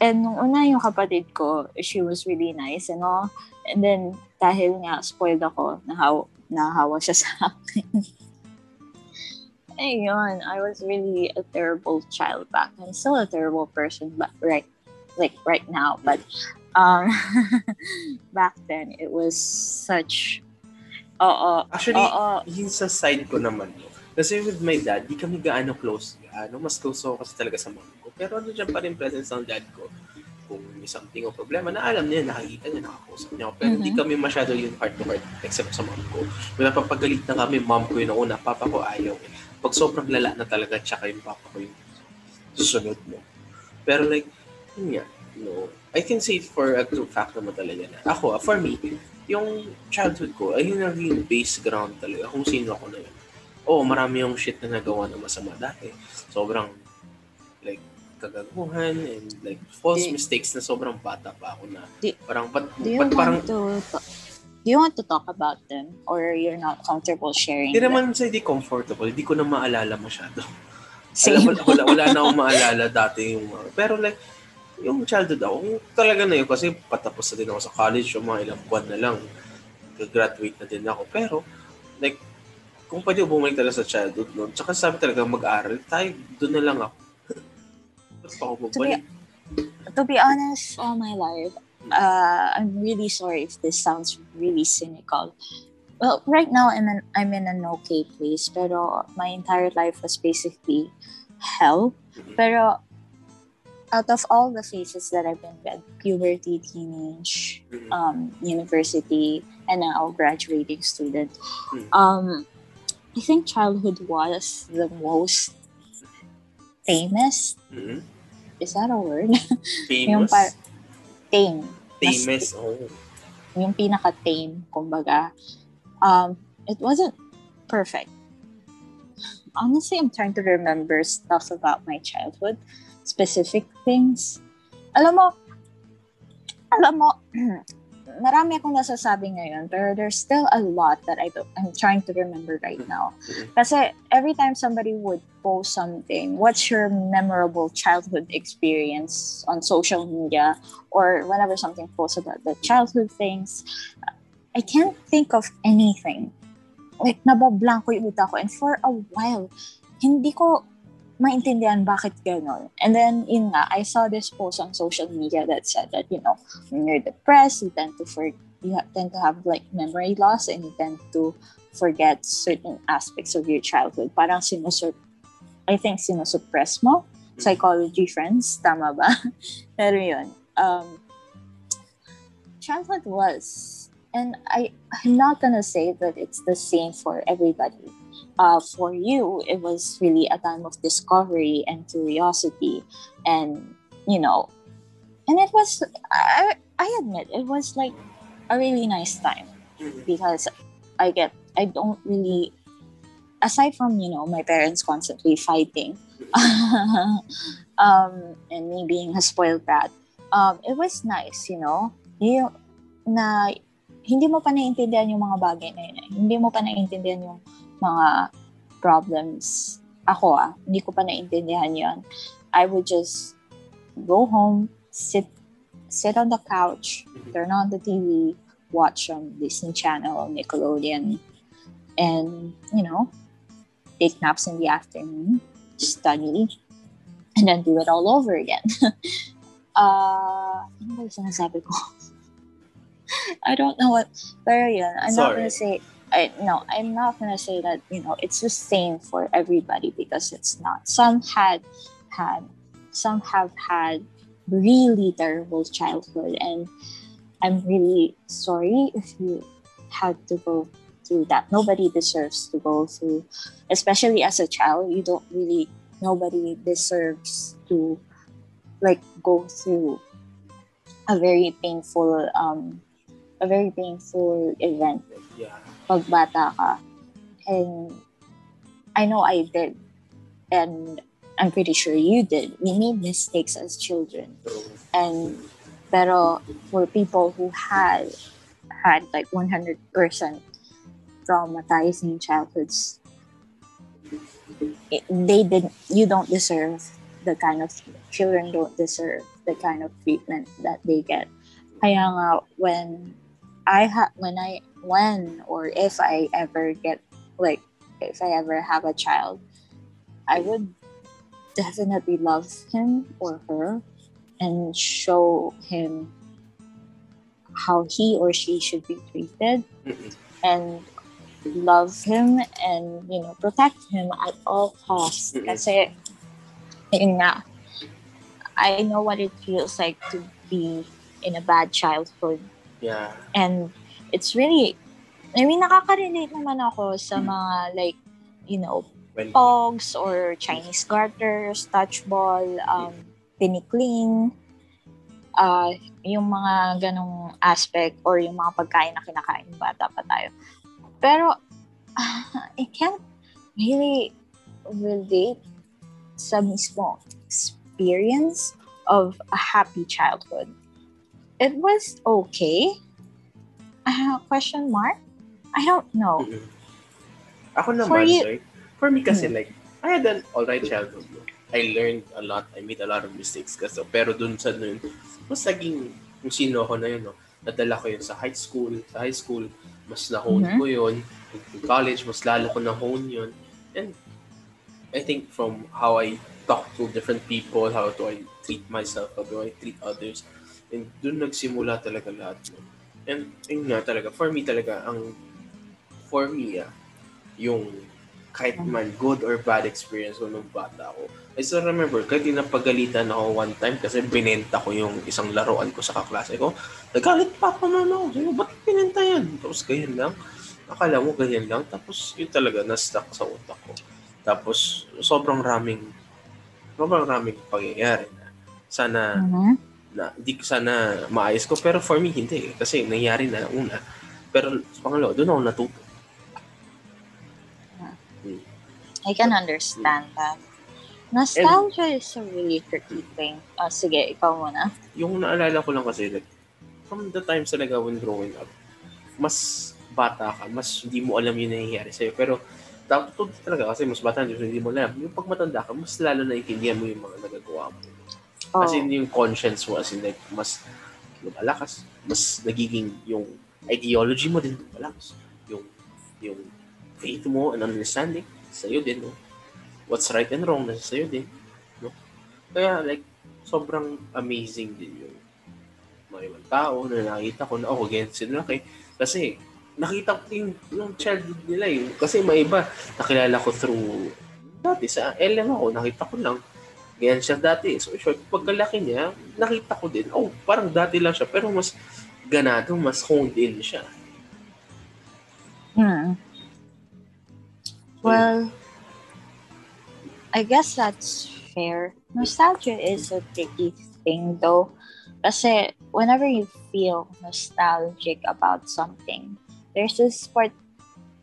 And nung una yung kapatid ko, she was really nice and all. And then, dahil nga spoiled ako, nahaw, nahawa siya sa akin. Ayun, I was really a terrible child back then. Still a terrible person, but right, like right now. But um, back then, it was such, oo, Actually, oo, yung sa side ko naman, no? kasi with my dad, di kami gaano close. Ano, mas close ako kasi talaga sa mom. Pero ano dyan pa rin presence ng dad ko. Kung may something o problema, na alam niya, nakakita niya, nakakausap niya ako. Pero hindi Mhm. kami masyado yung heart to heart except sa mom ko. May napapagalit na kami, mom ko yung una, papa ko ayaw. Pag sobrang lala na talaga, tsaka yung papa ko yung susunod mo. Pero like, yun nga, no, I can say for a true fact naman talaga na. Ako, ah, for me, yung childhood ko, ay yun ang yung base ground talaga kung sino ako na yun. Oo, marami yung shit na nagawa na masama dati. Sobrang, kagaguhan and like false Di- mistakes na sobrang bata pa ako na Di- parang ba't, do you ba't parang want to, do you want to talk about them? Or you're not comfortable sharing hindi naman sa hindi comfortable hindi ko na maalala masyado Alam, Same. wala, wala, wala na akong maalala dati yung mga, pero like yung childhood ako, talaga na yun kasi patapos na din ako sa college yung mga ilang buwan na lang graduate na din ako pero like kung pwede bumalik talaga sa childhood noon tsaka sabi talaga mag-aral tayo doon na lang ako Ako To be, to be honest, all my life, uh, I'm really sorry if this sounds really cynical. Well, right now I'm in, I'm in an okay place, pero my entire life was basically hell. Pero out of all the phases that I've been with, puberty, teenage, Mhm. um, university, and now graduating student, Mm. um, I think childhood was the most famous. Mhm. Is that a word? yung Famous? par- tame. Mas- Famous. Oh. Yung pinaka-tame, kumbaga. Um, it wasn't perfect. Honestly, I'm trying to remember stuff about my childhood, specific things. Alam mo, alam mo, marami akong nasasabi ngayon, pero there's still a lot that I don't, I'm trying to remember right now. Mhm. Kasi every time somebody would post something, what's your memorable childhood experience on social media or whenever something posts about the childhood things, I can't think of anything. Like, nabablanko yung utak ko. And for a while, hindi ko maintindihan bakit gano'n. And then, yun nga, I saw this post on social media that said that, you know, when you're depressed, you tend to for you tend to have like memory loss and you tend to forget certain aspects of your childhood. Parang sinusup I think sinusuppress mo. Psychology friends, tama ba? Pero yun, um, childhood was, and I, I'm not gonna say that it's the same for everybody. Uh, for you, it was really a time of discovery and curiosity, and you know, and it was, I, I admit, it was like a really nice time Mhm. because I get I don't really aside from you know my parents constantly fighting um and me being a spoiled brat um it was nice you know yung na hindi mo pa naiintindihan yung mga bagay na yun eh. hindi mo pa naiintindihan yung mga problems ako ah hindi ko pa naiintindihan yun I would just go home sit sit on the couch turn on the TV watch on Disney Channel, Nickelodeon, and you know, take naps in the afternoon, study, and then do it all over again. uh, ano ba yung sinasabi ko? I don't know what, pero yun, I'm not Sorry. gonna say, I, no, I'm not gonna say that, you know, it's the same for everybody because it's not. Some had, had, some have had really terrible childhood and I'm really sorry if you had to go through that. Nobody deserves to go through, especially as a child. You don't really, nobody deserves to like go through a very painful, um, a very painful event Yeah. pag bata ka. And I know I did. And I'm pretty sure you did. We made mistakes as children. And pero for people who had had like 100% traumatizing childhoods, it, they didn't. You don't deserve the kind of children don't deserve the kind of treatment that they get. Kaya nga when I ha when I when or if I ever get like if I ever have a child, I would definitely love him or her and show him how he or she should be treated mhm. and love him and you know protect him at all costs Mhm. kasi yun nga I know what it feels like to be in a bad childhood Yeah. and it's really I mean nakaka-relate naman ako sa mga like you know When, pogs or Chinese garters, touchball, um, tinikling, uh, yung mga ganong aspect or yung mga pagkain na kinakain bata pa tayo. Pero, I can't really relate sa mismo experience of a happy childhood. It was okay. Uh, question mark? I don't know. Mhm. Ako For naman, you- like, for me kasi, Hmm. like, I had an alright childhood. I learned a lot. I made a lot of mistakes kasi. Pero dun sa nun, mas naging kung sino ako na yun, no? Nadala ko yun sa high school. Sa high school, mas na-hone Mhm. ko yun. In college, mas lalo ko na-hone yun. And I think from how I talk to different people, how do I treat myself, how do I treat others, and dun nagsimula talaga lahat. No? And yun nga talaga, for me talaga, ang for me, ah, yung kahit man good or bad experience ko nung bata ako. I still remember, kahit napagalitan ako one time kasi binenta ko yung isang laruan ko sa kaklase ko. Nagalit pa ako na ako. Sabi ko, ba't binenta yan? Tapos ganyan lang. Akala mo ganyan lang. Tapos yun talaga, na-stuck sa utak ko. Tapos sobrang raming sobrang raming pangyayari na sana Mhm. Na di ko sana maayos ko pero for me hindi kasi nangyari na una pero sa pangalawa doon ako natuto I can understand that. Nostalgia is a really tricky thing. Ah, sige, ikaw muna. yung naalala ko lang kasi like from the times talaga when growing up mas bata ka mas hindi mo alam yung nangyayari sa'yo pero tapos talaga kasi mas bata hindi, hindi mo alam yung pag matanda ka mas lalo na mo yung mga nagagawa mo Oh, As in, yung conscience mo, as in, like, mas lumalakas. Mas nagiging yung ideology mo din lumalakas. Yung, yung faith mo and understanding, sa'yo din, no? What's right and wrong, nasa sa'yo din, no? Kaya, like, sobrang amazing din yung mga ibang tao na nakita ko na, oh, ganyan sila laki. Kasi, nakita ko yung, yung childhood nila, yung, kasi may iba, nakilala ko through, dati sa LM ako, nakita ko lang, Ganyan siya dati. So, short, pagkalaki niya, nakita ko din, oh, parang dati lang siya, pero mas ganado, mas honed in siya. Hmm. Well, I guess that's fair. Nostalgia is a tricky thing though. Kasi whenever you feel nostalgic about something, there's this part,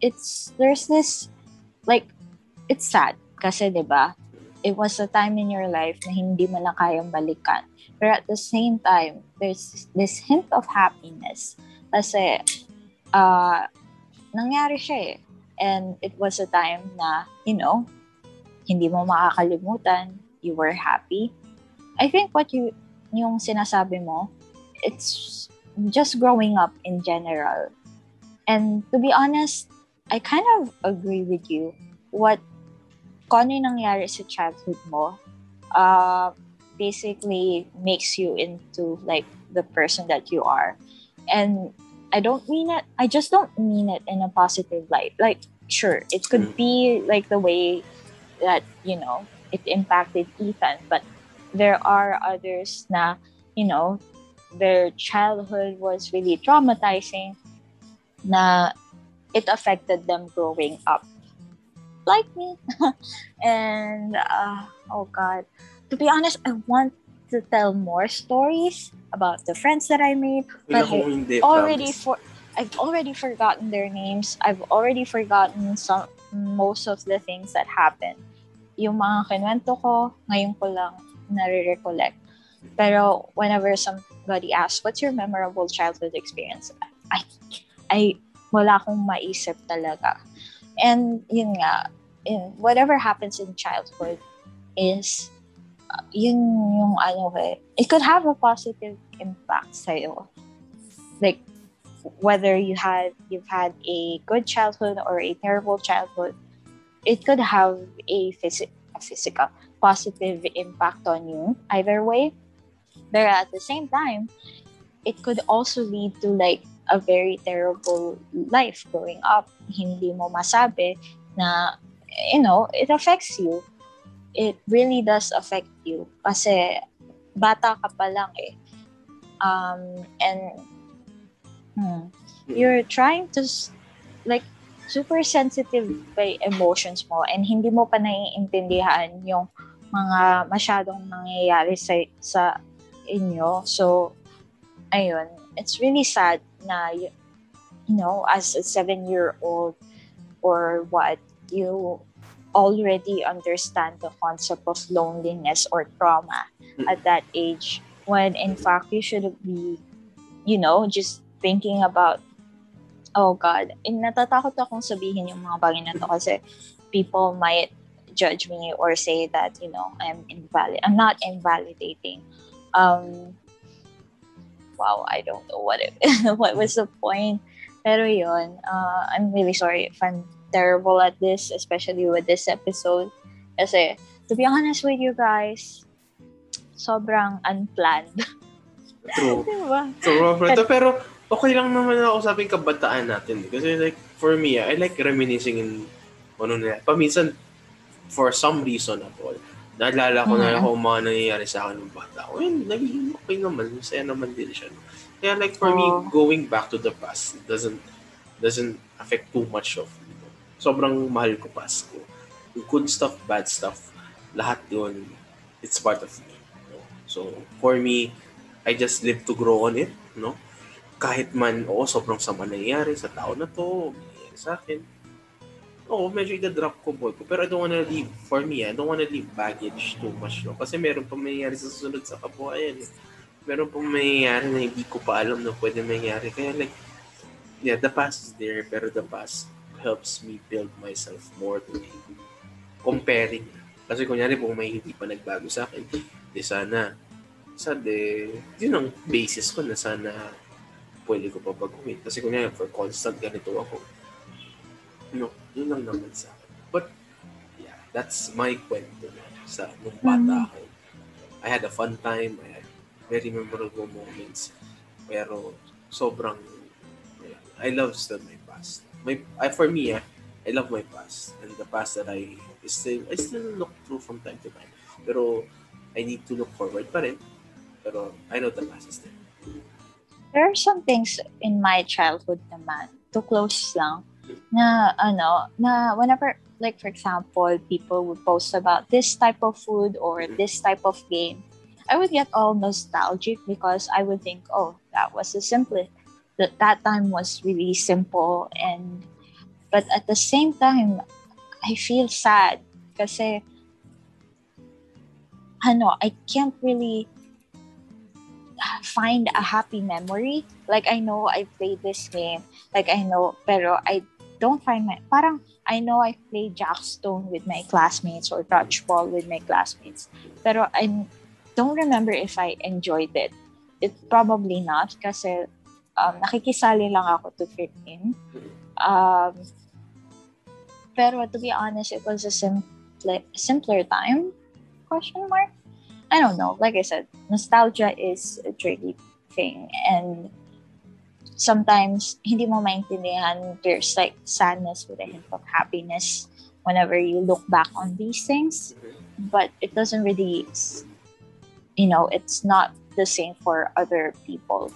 it's, there's this, like, it's sad. Kasi, di ba, it was a time in your life na hindi mo na kayang balikan. Pero at the same time, there's this hint of happiness. Kasi, uh, nangyari siya eh. And it was a time na, you know, hindi mo makakalimutan, you were happy. I think what you, yung sinasabi mo, it's just growing up in general. And to be honest, I kind of agree with you. What, kung ano yung nangyari sa childhood mo, uh, basically makes you into like the person that you are. And I don't mean it, I just don't mean it in a positive light. Like, sure, it could Mm. be like the way that, you know, it impacted Ethan, but there are others na, you know, their childhood was really traumatizing na it affected them growing up. Like me. and, uh, oh God. To be honest, I want to tell more stories about the friends that I made, But hindi, already for I've already forgotten their names. I've already forgotten some most of the things that happened. Yung mga kinwento ko, ngayon ko lang nare-recollect. Pero whenever somebody asks, what's your memorable childhood experience? I, I, wala akong maisip talaga. And yun nga, whatever happens in childhood is, uh, yun yung ano eh, it could have a positive impact sa'yo. Like, whether you had you've had a good childhood or a terrible childhood, it could have a, phys- a physical positive impact on you either way. But at the same time, it could also lead to like a very terrible life growing up. Hindi mo masabi na, you know, it affects you. It really does affect you. Kasi bata ka pa lang eh. Um, and hmm, you're trying to like super sensitive by emotions mo and hindi mo pa naiintindihan yung mga masyadong nangyayari sa sa inyo. So ayun, it's really sad na you, know, as a seven-year-old or what, you already understand the concept of loneliness or trauma Mm. at that age when in fact you should be you know just thinking about oh god and natatakot akong sabihin yung mga bagay na to kasi people might judge me or say that you know I'm invalid I'm not invalidating um wow I don't know what it what was the point pero yun uh, I'm really sorry if I'm terrible at this especially with this episode kasi to be honest with you guys sobrang unplanned True. diba? So, Robert, pero okay lang naman na usapin kabataan natin. Kasi like, for me, I like reminiscing in ano na, paminsan, for some reason at all, naalala ko na Mhm. ako mga nangyayari sa akin ng bata ko. Yun, naging okay naman. Masaya naman din siya. Kaya like for me, Oo. going back to the past, doesn't doesn't affect too much of you know, sobrang mahal ko Pasko. Good stuff, bad stuff, lahat yun, it's part of me. you know. So, for me, I just live to grow on it, no? Kahit man, oo, sobrang sama nangyayari sa tao na to, nangyayari sa akin. Oo, medyo ida-drop ko boy ko. Pero I don't wanna leave, for me, I don't wanna leave baggage too much. No? Kasi meron pa mangyayari sa susunod sa kabuhayan. Eh. Meron pa mangyayari na hindi ko pa alam na pwede mangyayari. Kaya like, yeah, the past is there, pero the past helps me build myself more to comparing. Kasi kunyari, kung may hindi pa nagbago sa akin, di sana, sana, yun ang basis ko na sana pwede ko pa baguhin. Kasi kunyari, for constant ganito ako, no, yun lang naman sa akin. But, yeah, that's my kwento na sa nung bata ako. I had a fun time, I had very memorable moments, pero sobrang, yeah, I love still my past. My, I, for me, ah, I love my past and the past that I still I still look through from time to time. Pero I need to look forward pa rin. Pero I know the past is there. There are some things in my childhood naman, to close lang, na ano, na whenever, like for example, people would post about this type of food or mm-hmm. this type of game, I would get all nostalgic because I would think, oh, that was the simplest. That that time was really simple and but at the same time, I feel sad kasi ano, I can't really find a happy memory. Like I know I played this game, like I know, pero I don't find my parang I know I played Jackstone with my classmates or dodgeball with my classmates, pero I don't remember if I enjoyed it. It probably not kasi um, nakikisali lang ako to fit in. Um, pero to be honest, it was a simple, simpler time? Question mark. I don't know. Like I said, nostalgia is a tricky thing, and sometimes hindi mo maintindihan. There's like sadness with a hint of happiness whenever you look back on these things, but it doesn't really, you know, it's not the same for other people.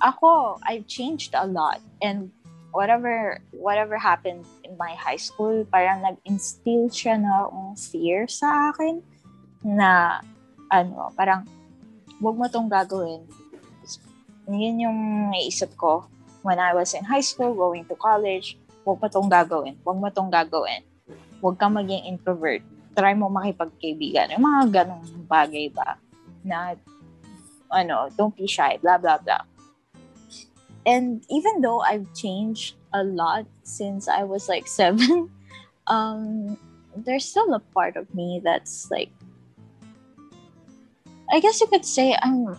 Ako, I've changed a lot, and whatever whatever happened in my high school, parang nag-instill siya ng fear sa akin na ano, parang wag mo tong gagawin. Yun yung naisip ko when I was in high school, going to college, wag mo tong gagawin. Wag mo tong gagawin. Wag kang maging introvert. Try mo makipagkaibigan. Yung mga ganong bagay ba na ano, don't be shy, blah, blah, blah. And even though I've changed a lot since I was like seven, um, there's still a part of me that's like, I guess you could say I'm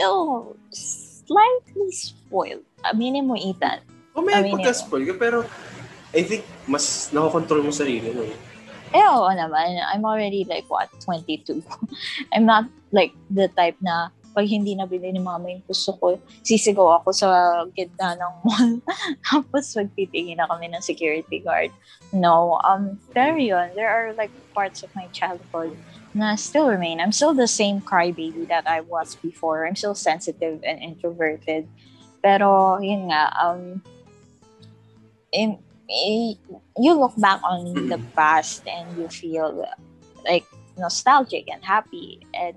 still slightly spoiled. Aminin mo, Ethan. O may Aminin pagka-spoil ka, pero I think mas nakokontrol mo sarili mo. eh. Eh, oo naman. I'm already like, what, 22. I'm not like the type na pag hindi nabili ni mama yung gusto ko, sisigaw ako sa gitna ng mall. Tapos magtitingin na kami ng security guard. No. Um, pero yun, there are like parts of my childhood na still remain. I'm still the same crybaby that I was before. I'm still sensitive and introverted. Pero, yun nga, um, in, eh, you look back on the past and you feel like nostalgic and happy. And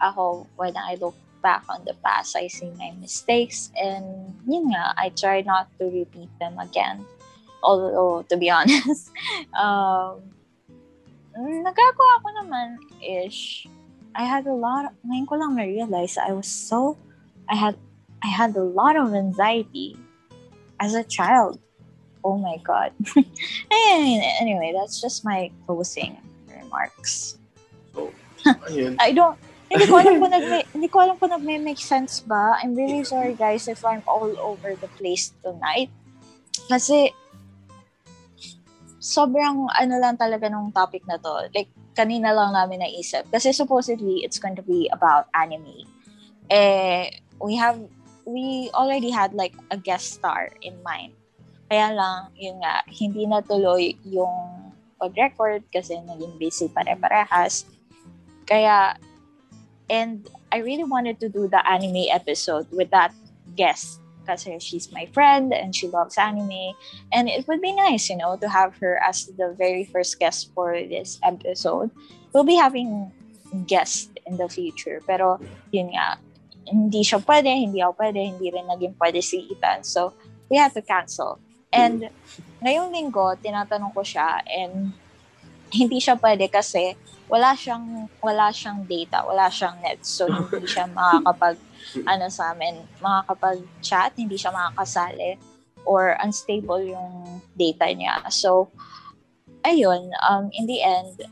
ako, when I look back on the past, I see my mistakes and yun nga, I try not to repeat them again. Although, to be honest, um, Mm, nagagawa ko naman ish. I had a lot, of, ngayon ko lang na-realize I was so, I had, I had a lot of anxiety as a child. Oh my God. anyway, that's just my closing remarks. So, ayun. I don't, hindi ko alam kung nagme, hindi ko alam kung nagme-make sense ba. I'm really sorry guys if I'm all over the place tonight. Kasi, sobrang ano lang talaga nung topic na to. Like, kanina lang namin naisip. Kasi supposedly, it's going to be about anime. Eh, we have, we already had like a guest star in mind. Kaya lang, yun nga, hindi natuloy yung pag-record kasi naging busy pare-parehas. Kaya, and I really wanted to do the anime episode with that guest kasi she's my friend and she loves anime. And it would be nice, you know, to have her as the very first guest for this episode. We'll be having guests in the future. Pero, yun nga, hindi siya pwede, hindi ako pwede, hindi rin naging pwede si Ethan. So, we had to cancel. And ngayong linggo, tinatanong ko siya and hindi siya pwede kasi wala siyang wala siyang data, wala siyang net. So hindi siya makakapag ano sa amin, makakapag-chat, hindi siya makakasali or unstable yung data niya. So ayun, um in the end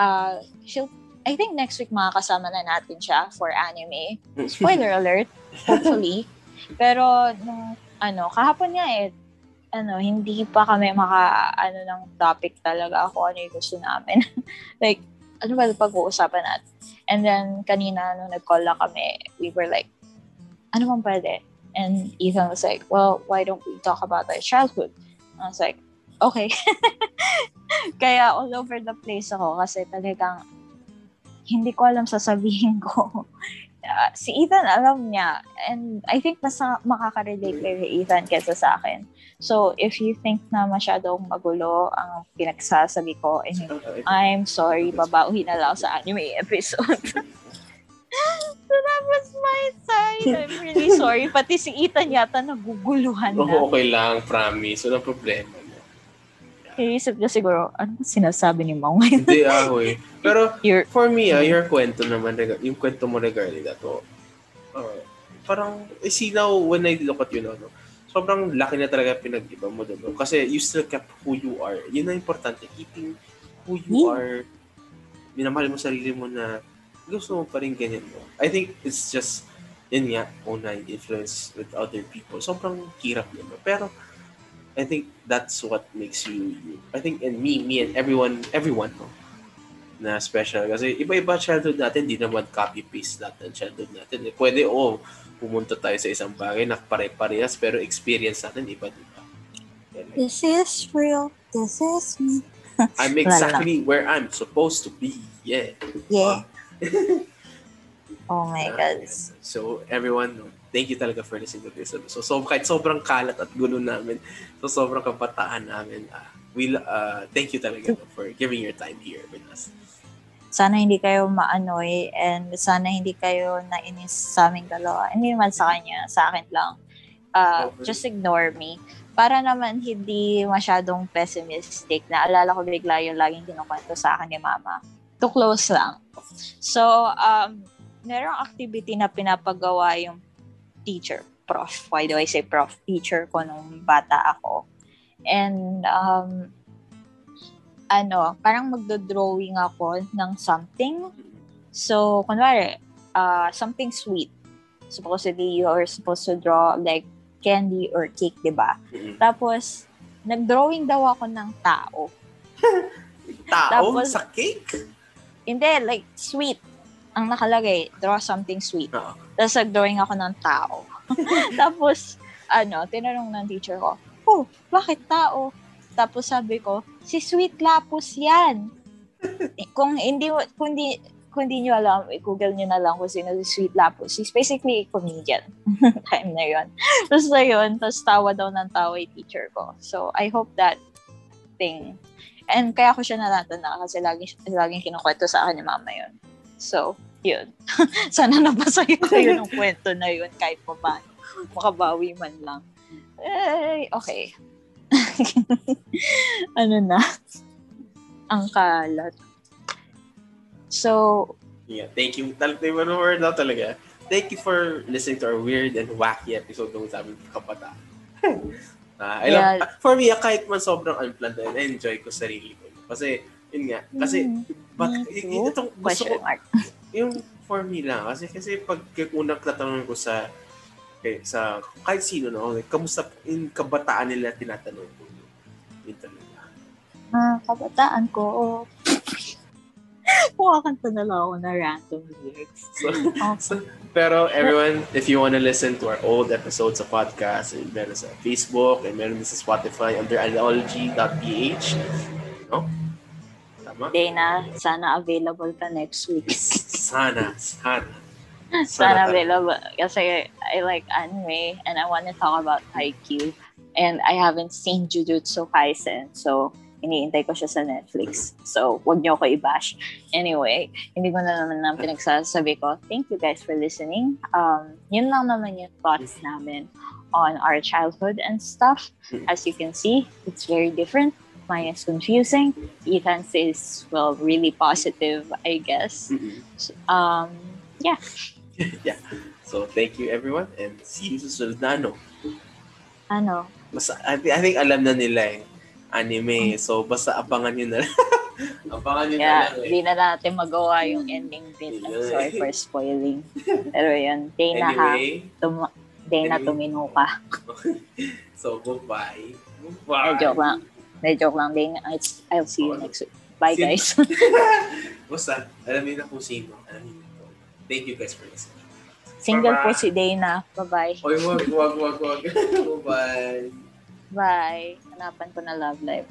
uh she'll I think next week makakasama na natin siya for anime. Spoiler alert, hopefully. Pero nung ano, kahapon nga eh, ano, hindi pa kami maka, ano, ng topic talaga ako, ano yung gusto namin. like, ano ba pag-uusapan natin? And then, kanina, nung nag-call na kami, we were like, ano bang pwede? And Ethan was like, well, why don't we talk about our childhood? I was like, okay. Kaya all over the place ako kasi talagang hindi ko alam sasabihin ko. Uh, si Ethan alam niya and I think mas makaka-relate kay Ethan kaysa sa akin. So, if you think na masyadong magulo ang pinagsasabi ko, and I'm sorry, babawi na lang sa anime episode. so, that was my side. I'm really sorry. Pati si Ethan yata naguguluhan na. Oo, okay lang, promise. Walang problema. Iisip niya siguro, ano sinasabi ni Mau ngayon? Hindi ako eh. Pero your, for me, ah, your kwento naman, yung kwento mo regarding that, oh, uh, parang, eh, see now, when I look at you now, no, sobrang laki na talaga pinag-iba mo doon. No? Kasi you still kept who you are. Yun na importante. Keeping who you yeah. are. Minamahal mo sarili mo na gusto mo pa rin ganyan mo. I think it's just, yun nga, online influence with other people. Sobrang hirap yun. No? Pero, I think that's what makes you, you. I think, and me, me and everyone, everyone, no? na special. Kasi iba-iba childhood natin, di naman copy-paste natin childhood natin. Eh, pwede, oh, pumunta tayo sa isang bagay na pare-parehas pero experience natin iba, di ba? This is real. This is me. I'm exactly where I'm supposed to be. Yeah. Yeah. oh my God. So, everyone, thank you talaga for listening to this So, so kahit sobrang kalat at gulo namin, so sobrang kabataan namin, uh, we, uh, thank you talaga for giving your time here with us sana hindi kayo maanoy and sana hindi kayo nainis sa aming dalawa. Hindi naman sa kanya, sa akin lang. Uh, just ignore me. Para naman hindi masyadong pessimistic. Naalala ko bigla yung laging kinukwento sa akin ni mama. To close lang. So, um, merong activity na pinapagawa yung teacher, prof. Why do I say prof? Teacher ko nung bata ako. And um, ano, parang magdo-drawing ako ng something. So, kunwari, uh, something sweet. Supposedly, you're supposed to draw like candy or cake, di ba? Mm-hmm. Tapos, nag-drawing daw ako ng tao. tao? Tapos, sa cake? Hindi, like, sweet. Ang nakalagay, draw something sweet. Uh-huh. Tapos, nag-drawing ako ng tao. Tapos, ano, tinanong ng teacher ko, oh, bakit tao? Tapos sabi ko, si Sweet Lapus yan. kung hindi kung hindi kung hindi nyo alam, i-google nyo na lang kung sino si Sweet Lapus. She's basically a comedian. Time na yun. Tapos na yun, tapos tawa daw ng tawa yung teacher ko. So, I hope that thing. And kaya ko siya natatanda kasi lagi, laging kinukwento sa akin ni mama yun. So, yun. Sana nabasa yun kayo ng kwento na yun kahit pa paano. Makabawi man lang. Eh, okay. ano na, ang kalat. So, yeah, thank you. Talaga mo word na talaga. Thank you for listening to our weird and wacky episode ng sabi kapata. uh, I yeah. love, for me, kahit man sobrang unplanned, na-enjoy ko sarili ko. Kasi, yun nga, kasi, mm, but, y- itong gusto ko, yung for me lang, kasi, kasi pag unang tatanong ko sa Okay, sa kahit sino no, okay, kamusta in kabataan nila tinatanong ko. Yun talaga. Ah, kabataan ko. kumakanta na lang ako na random lyrics. So, Oh, so, pero everyone, if you want to listen to our old episodes of podcast, eh, meron sa Facebook and meron din sa Spotify under analogy.ph. Dana, sana available ka next week. Sana, sana. sana talaga. available. Kasi I like anime and I want to talk about Haikyuu. And I haven't seen Jujutsu Kaisen. So, iniintay ko siya sa Netflix. So, wag niyo ako i-bash. Anyway, hindi ko na naman ang pinagsasabi ko. Thank you guys for listening. Um, yun lang naman yung thoughts namin on our childhood and stuff. As you can see, it's very different. Mine is confusing. Ethan's is, well, really positive, I guess. Mm-mm. Um, yeah. So, thank you everyone and see you sa susunod na ano. ano, Basta, I, thi- I think alam na nila eh. Anime. So, basta abangan nyo na lang. abangan nyo na Kaya lang eh. hindi na natin magawa yung ending bit. I'm Yeah. sorry for spoiling. Pero yun, Dana ha, Anyway, tum- Dana Anyway. tumino ka. so goodbye. Eh, Goodbye. joke lang. Eh, joke lang. It's, I'll see you next week. Bye, See- guys. Basta, alam niyo na kung sino. Alam niyo na po. Thank you guys for listening. Single po Bye-bye. si Dana. Bye-bye. Oy, wag, wag, wag, wag. Bye-bye. Bye. Hanapan ko na love life.